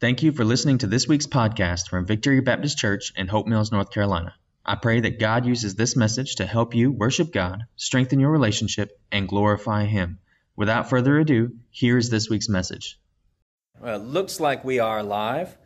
Thank you for listening to this week's podcast from Victory Baptist Church in Hope Mills, North Carolina. I pray that God uses this message to help you worship God, strengthen your relationship, and glorify Him. Without further ado, here is this week's message. Well, it looks like we are live.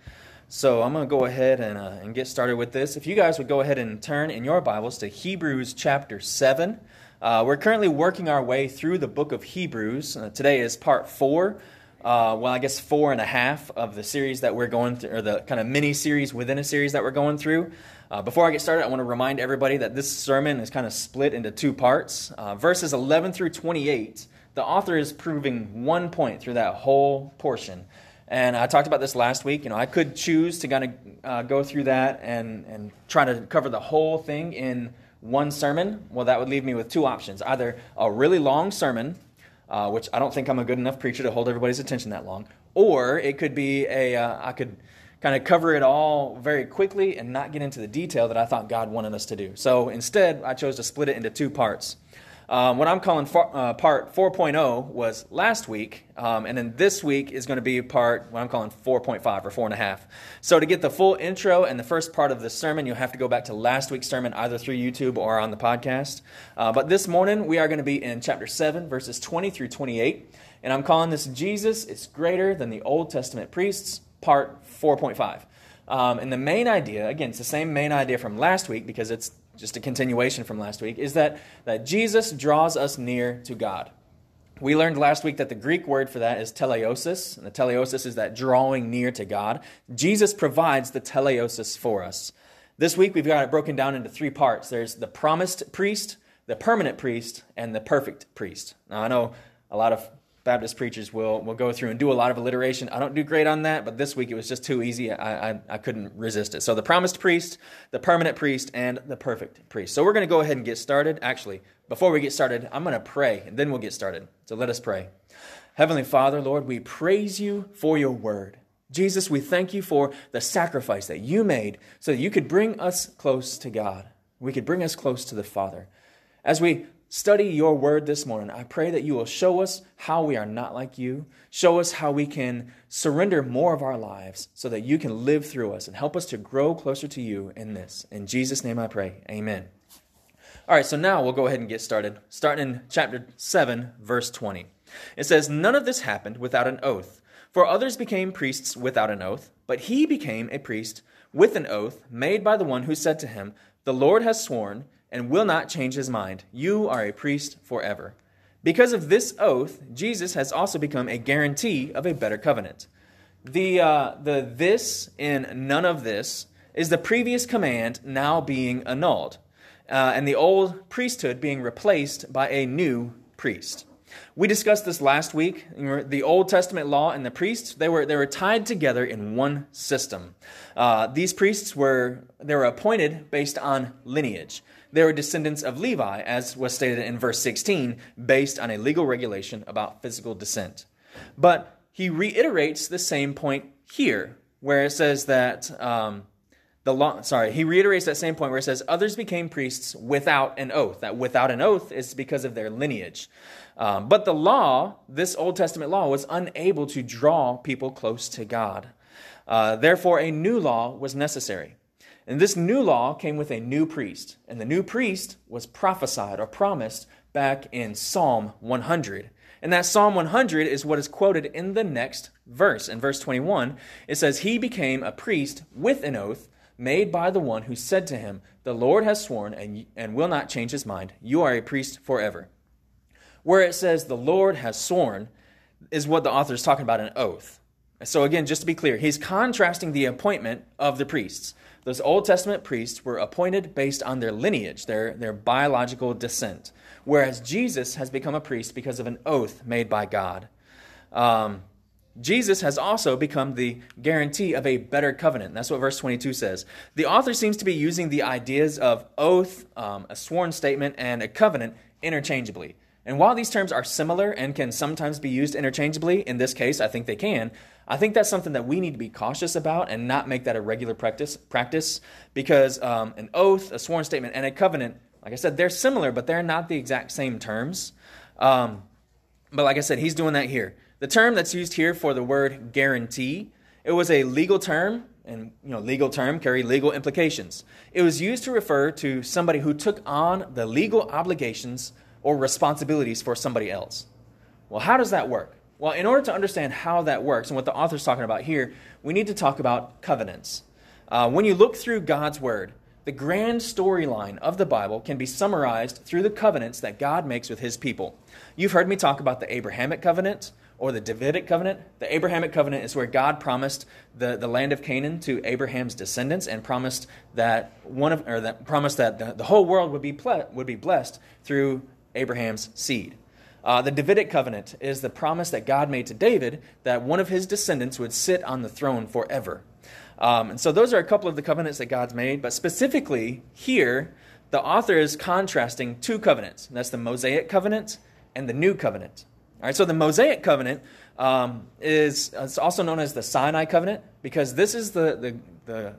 So I'm going to go ahead and, uh, and get started with this. If you guys would go ahead and turn in your Bibles to Hebrews chapter 7. Uh, we're currently working our way through the book of Hebrews. Uh, today is part four. Uh, well, I guess four and a half of the series that we're going through, or the kind of mini series within a series that we're going through. Uh, before I get started, I want to remind everybody that this sermon is kind of split into two parts. Uh, verses 11 through 28, the author is proving one point through that whole portion. And I talked about this last week. You know, I could choose to kind of uh, go through that and, and try to cover the whole thing in one sermon, well, that would leave me with two options either a really long sermon, uh, which I don't think I'm a good enough preacher to hold everybody's attention that long, or it could be a uh, I could kind of cover it all very quickly and not get into the detail that I thought God wanted us to do. So instead, I chose to split it into two parts. Um, what I'm calling uh, part 4.0 was last week, um, and then this week is going to be part what I'm calling 4.5 or 4.5. So to get the full intro and the first part of the sermon, you'll have to go back to last week's sermon either through YouTube or on the podcast. Uh, but this morning, we are going to be in chapter 7, verses 20 through 28, and I'm calling this Jesus is Greater Than the Old Testament Priests, part 4.5. Um, and the main idea, again, it's the same main idea from last week because it's just a continuation from last week, is that, that Jesus draws us near to God. We learned last week that the Greek word for that is teleosis, and the teleosis is that drawing near to God. Jesus provides the teleosis for us. This week we've got it broken down into three parts there's the promised priest, the permanent priest, and the perfect priest. Now, I know a lot of Baptist preachers will, will go through and do a lot of alliteration. I don't do great on that, but this week it was just too easy. I, I, I couldn't resist it. So the promised priest, the permanent priest, and the perfect priest. So we're going to go ahead and get started. Actually, before we get started, I'm going to pray, and then we'll get started. So let us pray. Heavenly Father, Lord, we praise you for your word. Jesus, we thank you for the sacrifice that you made so that you could bring us close to God. We could bring us close to the Father. As we study your word this morning, I pray that you will show us how we are not like you. Show us how we can surrender more of our lives so that you can live through us and help us to grow closer to you in this. In Jesus' name I pray. Amen. All right, so now we'll go ahead and get started. Starting in chapter 7, verse 20. It says, None of this happened without an oath. For others became priests without an oath, but he became a priest with an oath made by the one who said to him, The Lord has sworn and will not change his mind. You are a priest forever. Because of this oath, Jesus has also become a guarantee of a better covenant. The, uh, the this in none of this is the previous command now being annulled, uh, and the old priesthood being replaced by a new priest. We discussed this last week. The Old Testament law and the priests, they were, they were tied together in one system. Uh, these priests were, they were appointed based on lineage. They were descendants of Levi, as was stated in verse 16, based on a legal regulation about physical descent. But he reiterates the same point here, where it says that um, the law, sorry, he reiterates that same point where it says others became priests without an oath. That without an oath is because of their lineage. Um, but the law, this Old Testament law, was unable to draw people close to God. Uh, therefore, a new law was necessary. And this new law came with a new priest. And the new priest was prophesied or promised back in Psalm 100. And that Psalm 100 is what is quoted in the next verse. In verse 21, it says, He became a priest with an oath made by the one who said to him, The Lord has sworn and, and will not change his mind. You are a priest forever. Where it says, The Lord has sworn, is what the author is talking about an oath. So, again, just to be clear, he's contrasting the appointment of the priests. Those Old Testament priests were appointed based on their lineage, their, their biological descent, whereas Jesus has become a priest because of an oath made by God. Um, Jesus has also become the guarantee of a better covenant. That's what verse 22 says. The author seems to be using the ideas of oath, um, a sworn statement, and a covenant interchangeably. And while these terms are similar and can sometimes be used interchangeably, in this case, I think they can, I think that's something that we need to be cautious about and not make that a regular practice, practice because um, an oath, a sworn statement, and a covenant, like I said, they're similar, but they're not the exact same terms. Um, but like I said, he's doing that here. The term that's used here for the word guarantee It was a legal term, and you know, legal term carry legal implications. It was used to refer to somebody who took on the legal obligations or responsibilities for somebody else. Well, how does that work? Well, in order to understand how that works and what the author's talking about here, we need to talk about covenants. Uh, when you look through God's Word, the grand storyline of the Bible can be summarized through the covenants that God makes with His people. You've heard me talk about the Abrahamic covenant or the Davidic covenant. The Abrahamic covenant is where God promised the, the land of Canaan to Abraham's descendants and promised that one of or that promised that the, the whole world would be ple- would be blessed through Abraham's seed. Uh, the Davidic covenant is the promise that God made to David that one of his descendants would sit on the throne forever. Um, and so those are a couple of the covenants that God's made, but specifically here, the author is contrasting two covenants. That's the Mosaic covenant and the New covenant. All right, so the Mosaic covenant um, is it's also known as the Sinai covenant because this is the, the, the,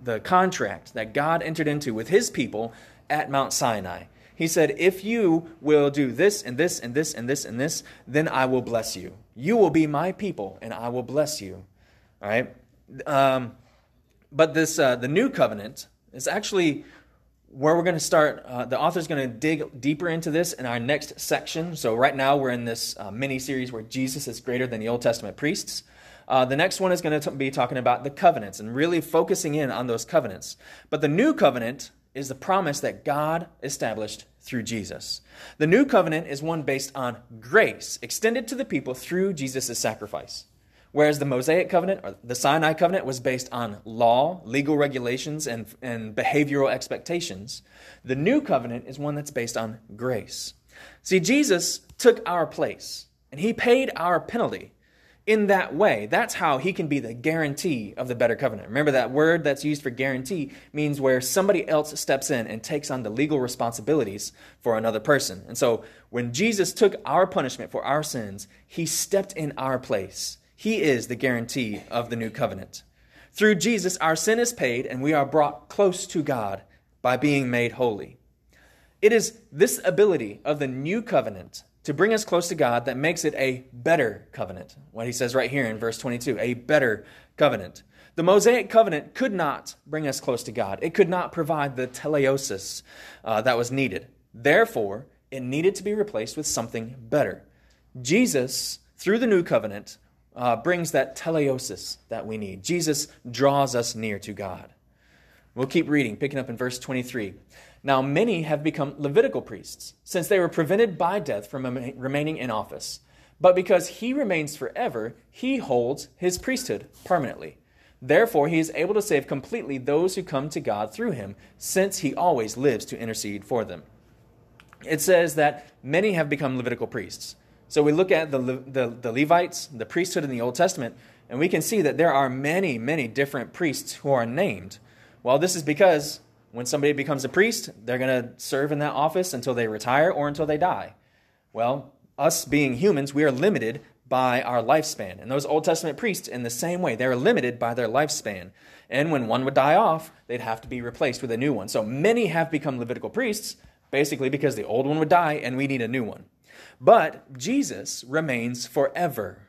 the contract that God entered into with his people at Mount Sinai. He said, If you will do this and this and this and this and this, then I will bless you. You will be my people, and I will bless you. All right? Um, but this, uh, the new covenant is actually where we're going to start. Uh, the author's going to dig deeper into this in our next section. So, right now, we're in this uh, mini series where Jesus is greater than the Old Testament priests. Uh, the next one is going to be talking about the covenants and really focusing in on those covenants. But the new covenant is the promise that God established through Jesus. The new covenant is one based on grace extended to the people through Jesus' sacrifice. Whereas the Mosaic covenant or the Sinai covenant was based on law, legal regulations, and, and behavioral expectations, the new covenant is one that's based on grace. See, Jesus took our place and he paid our penalty in that way. That's how he can be the guarantee of the better covenant. Remember that word that's used for guarantee means where somebody else steps in and takes on the legal responsibilities for another person. And so when Jesus took our punishment for our sins, he stepped in our place. He is the guarantee of the new covenant. Through Jesus, our sin is paid and we are brought close to God by being made holy. It is this ability of the new covenant to bring us close to God that makes it a better covenant. What he says right here in verse 22 a better covenant. The Mosaic covenant could not bring us close to God, it could not provide the teleosis uh, that was needed. Therefore, it needed to be replaced with something better. Jesus, through the new covenant, uh, brings that teleosis that we need. Jesus draws us near to God. We'll keep reading, picking up in verse 23. Now, many have become Levitical priests, since they were prevented by death from remaining in office. But because he remains forever, he holds his priesthood permanently. Therefore, he is able to save completely those who come to God through him, since he always lives to intercede for them. It says that many have become Levitical priests. So we look at the, the, the Levites, the priesthood in the Old Testament, and we can see that there are many, many different priests who are named. Well, this is because when somebody becomes a priest, they're going to serve in that office until they retire or until they die. Well, us being humans, we are limited by our lifespan. And those Old Testament priests, in the same way, they're limited by their lifespan. And when one would die off, they'd have to be replaced with a new one. So many have become Levitical priests, basically because the old one would die and we need a new one. But Jesus remains forever.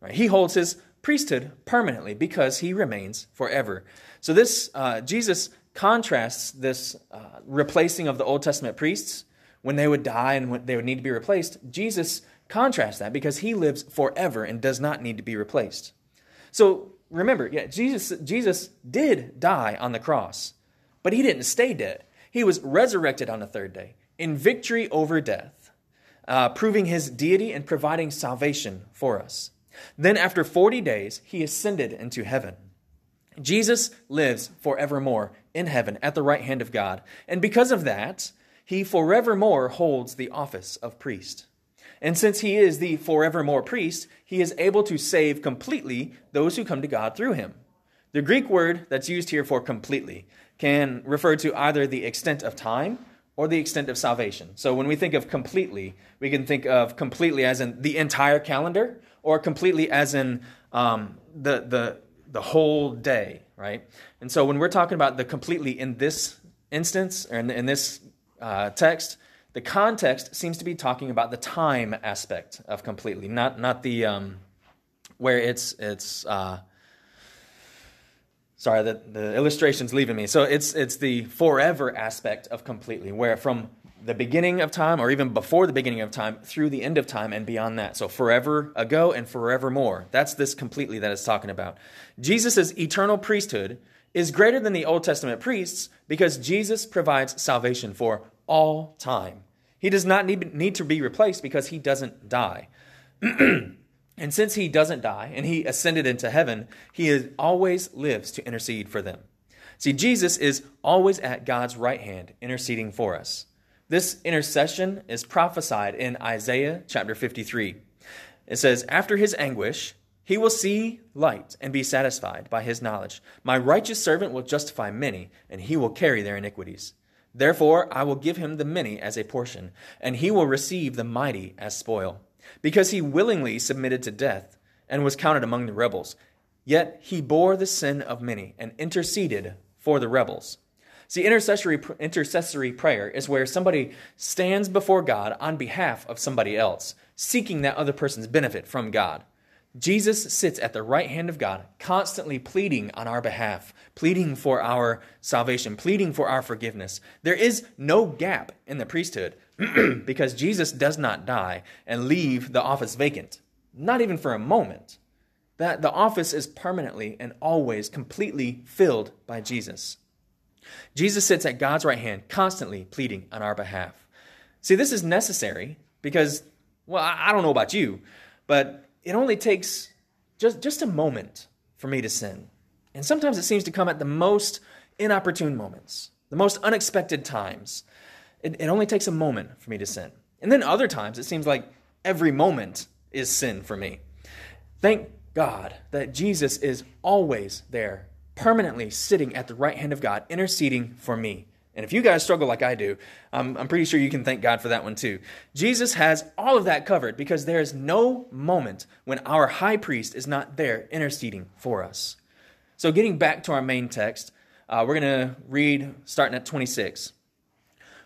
Right? He holds his priesthood permanently because he remains forever. So this uh, Jesus contrasts this uh, replacing of the Old Testament priests when they would die and they would need to be replaced. Jesus contrasts that because he lives forever and does not need to be replaced. So remember, yeah, Jesus, Jesus did die on the cross, but he didn't stay dead. He was resurrected on the third day in victory over death, uh, proving his deity and providing salvation for us. Then, after 40 days, he ascended into heaven. Jesus lives forevermore in heaven at the right hand of God. And because of that, he forevermore holds the office of priest. And since he is the forevermore priest, he is able to save completely those who come to God through him. The Greek word that's used here for completely can refer to either the extent of time or the extent of salvation. So when we think of completely, we can think of completely as in the entire calendar or completely as in um, the, the the whole day, right? And so when we're talking about the completely in this instance, or in, in this uh, text, the context seems to be talking about the time aspect of completely, not not the um, where it's it's uh, sorry, the, the illustration's leaving me. So it's it's the forever aspect of completely, where from the beginning of time, or even before the beginning of time, through the end of time and beyond that. So forever ago and forevermore. That's this completely that it's talking about. Jesus' eternal priesthood is greater than the Old Testament priests because Jesus provides salvation for all time. He does not need, need to be replaced because he doesn't die. and since he doesn't die and he ascended into heaven, he is, always lives to intercede for them. See, Jesus is always at God's right hand interceding for us. This intercession is prophesied in Isaiah chapter 53. It says, After his anguish, he will see light and be satisfied by his knowledge. My righteous servant will justify many, and he will carry their iniquities. Therefore, I will give him the many as a portion, and he will receive the mighty as spoil, because he willingly submitted to death and was counted among the rebels. Yet he bore the sin of many and interceded for the rebels. See, intercessory, intercessory prayer is where somebody stands before God on behalf of somebody else, seeking that other person's benefit from God. Jesus sits at the right hand of God, constantly pleading on our behalf, pleading for our salvation, pleading for our forgiveness. There is no gap in the priesthood because Jesus does not die and leave the office vacant, not even for a moment. That the office is permanently and always completely filled by Jesus. Jesus sits at God's right hand, constantly pleading on our behalf. See, this is necessary because, well, I don't know about you, but it only takes just, just a moment for me to sin. And sometimes it seems to come at the most inopportune moments, the most unexpected times. It, it only takes a moment for me to sin. And then other times it seems like every moment is sin for me. Thank God that Jesus is always there permanently sitting at the right hand of God, interceding for me. And if you guys struggle like I do, um, I'm pretty sure you can thank God for that one too. Jesus has all of that covered because there is no moment when our high priest is not there interceding for us. So, getting back to our main text, uh, we're going to read starting at 26.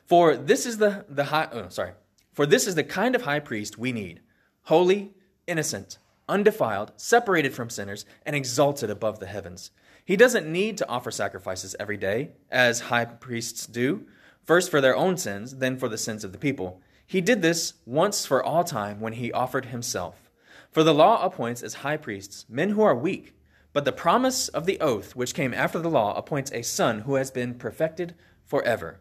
For this is the, the high, oh, sorry. For this is the kind of high priest we need holy, innocent, undefiled, separated from sinners, and exalted above the heavens he doesn't need to offer sacrifices every day, as high priests do, first for their own sins, then for the sins of the people. He did this once for all time when he offered himself. For the law appoints as high priests men who are weak, but the promise of the oath which came after the law appoints a son who has been perfected forever.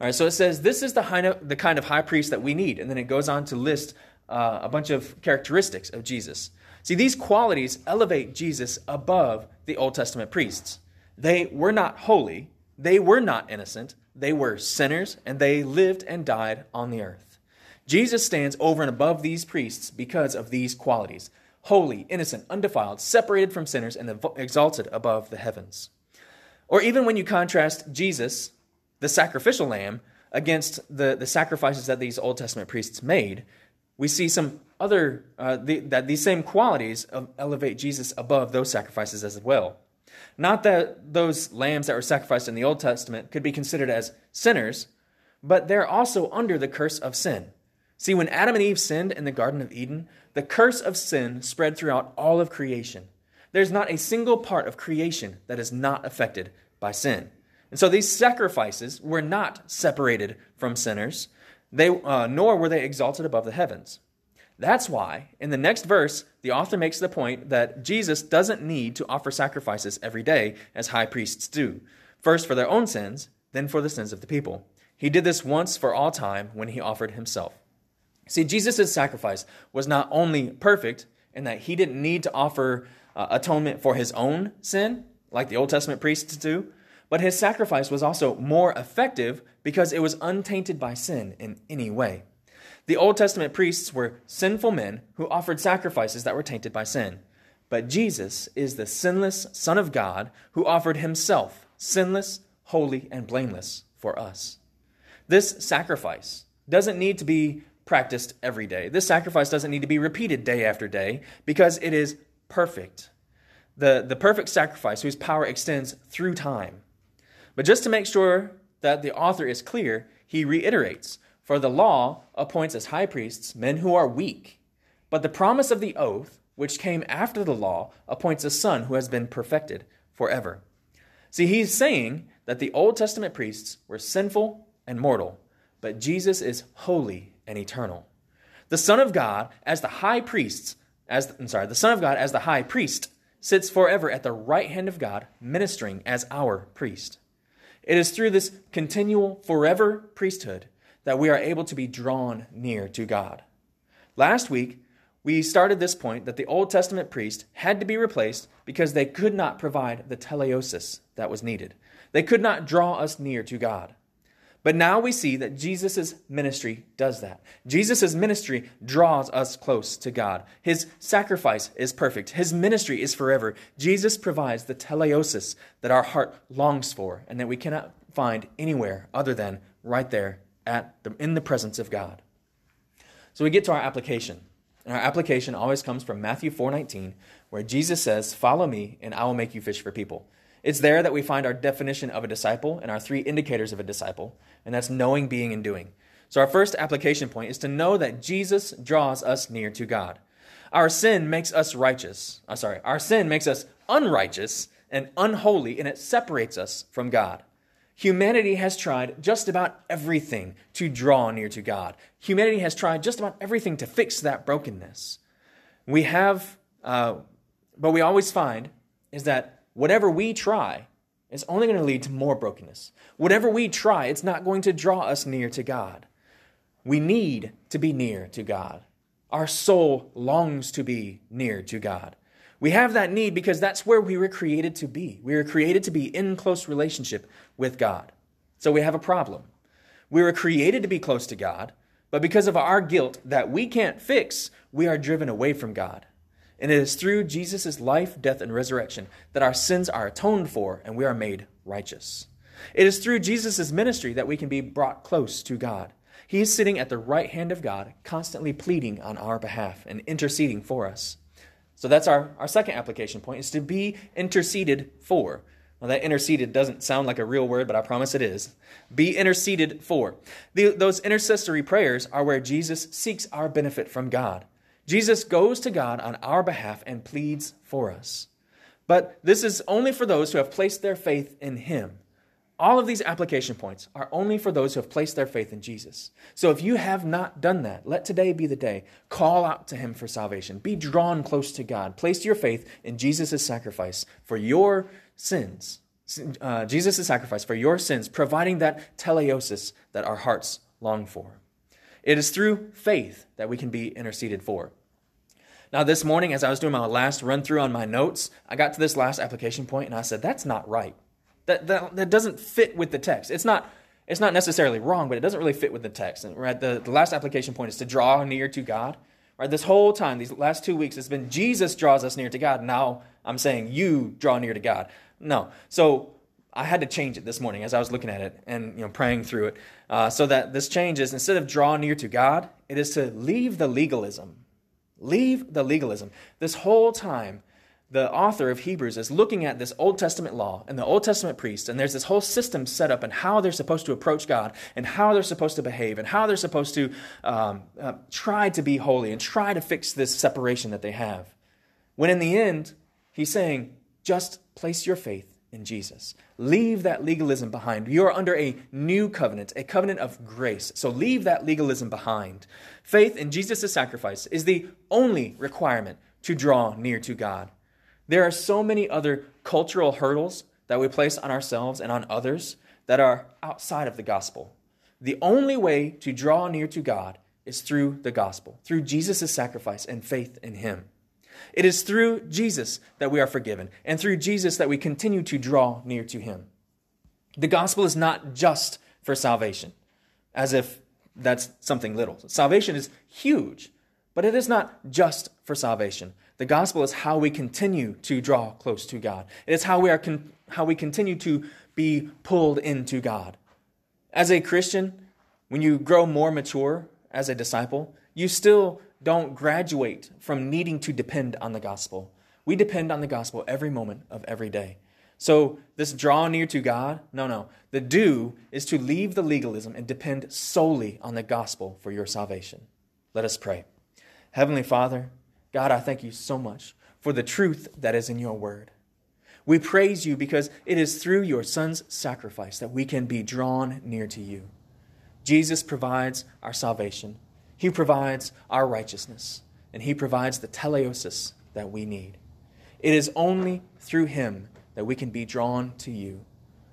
All right, so it says this is the, the kind of high priest that we need, and then it goes on to list uh, a bunch of characteristics of Jesus. See, these qualities elevate Jesus above the Old Testament priests. They were not holy, they were not innocent, they were sinners, and they lived and died on the earth. Jesus stands over and above these priests because of these qualities holy, innocent, undefiled, separated from sinners, and exalted above the heavens. Or even when you contrast Jesus, the sacrificial lamb, against the, the sacrifices that these Old Testament priests made, we see some other uh, the, that these same qualities elevate Jesus above those sacrifices as well. Not that those lambs that were sacrificed in the Old Testament could be considered as sinners, but they're also under the curse of sin. See, when Adam and Eve sinned in the Garden of Eden, the curse of sin spread throughout all of creation. There's not a single part of creation that is not affected by sin. And so these sacrifices were not separated from sinners, they, uh, nor were they exalted above the heavens. That's why, in the next verse, the author makes the point that Jesus doesn't need to offer sacrifices every day as high priests do, first for their own sins, then for the sins of the people. He did this once for all time when he offered himself. See, Jesus' sacrifice was not only perfect in that he didn't need to offer uh, atonement for his own sin, like the Old Testament priests do, but his sacrifice was also more effective because it was untainted by sin in any way. The Old Testament priests were sinful men who offered sacrifices that were tainted by sin. But Jesus is the sinless Son of God who offered himself, sinless, holy, and blameless, for us. This sacrifice doesn't need to be practiced every day. This sacrifice doesn't need to be repeated day after day because it is perfect. The, the perfect sacrifice whose power extends through time. But just to make sure that the author is clear, he reiterates For the law appoints as high priests men who are weak. But the promise of the oath, which came after the law, appoints a son who has been perfected forever. See, he's saying that the Old Testament priests were sinful and mortal, but Jesus is holy and eternal. The Son of God, as the high priest, as I'm sorry, the Son of God as the high priest sits forever at the right hand of God, ministering as our priest. It is through this continual forever priesthood that we are able to be drawn near to God. Last week, we started this point that the Old Testament priest had to be replaced because they could not provide the teleosis that was needed. They could not draw us near to God. But now we see that Jesus' ministry does that. Jesus' ministry draws us close to God. His sacrifice is perfect. His ministry is forever. Jesus provides the teleosis that our heart longs for and that we cannot find anywhere other than right there at the, in the presence of God. So we get to our application. And our application always comes from Matthew 4:19, where Jesus says, "Follow me, and I will make you fish for people." It's there that we find our definition of a disciple and our three indicators of a disciple, and that's knowing, being, and doing. So, our first application point is to know that Jesus draws us near to God. Our sin makes us righteous. I'm sorry, our sin makes us unrighteous and unholy, and it separates us from God. Humanity has tried just about everything to draw near to God. Humanity has tried just about everything to fix that brokenness. We have, uh, but we always find is that whatever we try is only going to lead to more brokenness. Whatever we try, it's not going to draw us near to God. We need to be near to God. Our soul longs to be near to God. We have that need because that's where we were created to be. We were created to be in close relationship with God. So we have a problem. We were created to be close to God, but because of our guilt that we can't fix, we are driven away from God. And it is through Jesus' life, death, and resurrection that our sins are atoned for and we are made righteous. It is through Jesus' ministry that we can be brought close to God. He is sitting at the right hand of God, constantly pleading on our behalf and interceding for us. So that's our, our second application point is to be interceded for. Well, that interceded doesn't sound like a real word, but I promise it is. Be interceded for. The, those intercessory prayers are where Jesus seeks our benefit from God. Jesus goes to God on our behalf and pleads for us. But this is only for those who have placed their faith in Him. All of these application points are only for those who have placed their faith in Jesus. So if you have not done that, let today be the day. Call out to Him for salvation. Be drawn close to God. Place your faith in Jesus' sacrifice for your sins. Uh, Jesus' sacrifice for your sins, providing that teleosis that our hearts long for. It is through faith that we can be interceded for. Now, this morning, as I was doing my last run through on my notes, I got to this last application point and I said, that's not right. That, that, that doesn't fit with the text. It's not, it's not necessarily wrong, but it doesn't really fit with the text. And right, the, the last application point is to draw near to God. Right, this whole time, these last two weeks, it's been Jesus draws us near to God. Now I'm saying you draw near to God. No. So I had to change it this morning as I was looking at it and you know praying through it, uh, so that this change is instead of draw near to God, it is to leave the legalism. Leave the legalism. This whole time, the author of Hebrews is looking at this Old Testament law and the Old Testament priests, and there's this whole system set up and how they're supposed to approach God and how they're supposed to behave and how they're supposed to um, uh, try to be holy and try to fix this separation that they have. When in the end, he's saying, just place your faith in Jesus. Leave that legalism behind. You are under a new covenant, a covenant of grace. So leave that legalism behind. Faith in Jesus' sacrifice is the only requirement to draw near to God. There are so many other cultural hurdles that we place on ourselves and on others that are outside of the gospel. The only way to draw near to God is through the gospel, through Jesus' sacrifice and faith in Him. It is through Jesus that we are forgiven, and through Jesus that we continue to draw near to Him. The gospel is not just for salvation, as if that's something little. Salvation is huge, but it is not just for salvation. The gospel is how we continue to draw close to God. It is how we are con- how we continue to be pulled into God. As a Christian, when you grow more mature as a disciple, you still don't graduate from needing to depend on the gospel. We depend on the gospel every moment of every day. So, this draw near to God, no, no. The do is to leave the legalism and depend solely on the gospel for your salvation. Let us pray. Heavenly Father, God, I thank you so much for the truth that is in your word. We praise you because it is through your Son's sacrifice that we can be drawn near to you. Jesus provides our salvation, He provides our righteousness, and He provides the teleosis that we need. It is only through Him that we can be drawn to you.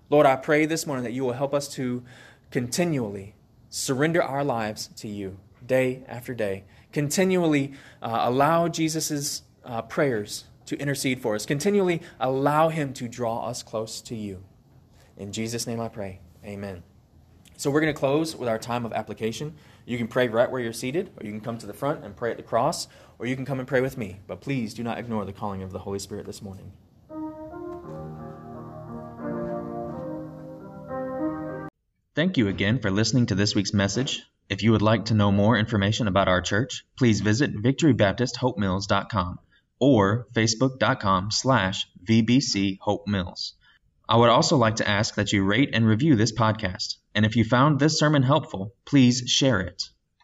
Lord, I pray this morning that you will help us to continually surrender our lives to you day after day. Continually uh, allow Jesus' uh, prayers to intercede for us. Continually allow him to draw us close to you. In Jesus' name I pray. Amen. So we're going to close with our time of application. You can pray right where you're seated, or you can come to the front and pray at the cross, or you can come and pray with me. But please do not ignore the calling of the Holy Spirit this morning. Thank you again for listening to this week's message. If you would like to know more information about our church, please visit victorybaptisthopemills.com or facebook.com slash vbchopemills. I would also like to ask that you rate and review this podcast. And if you found this sermon helpful, please share it.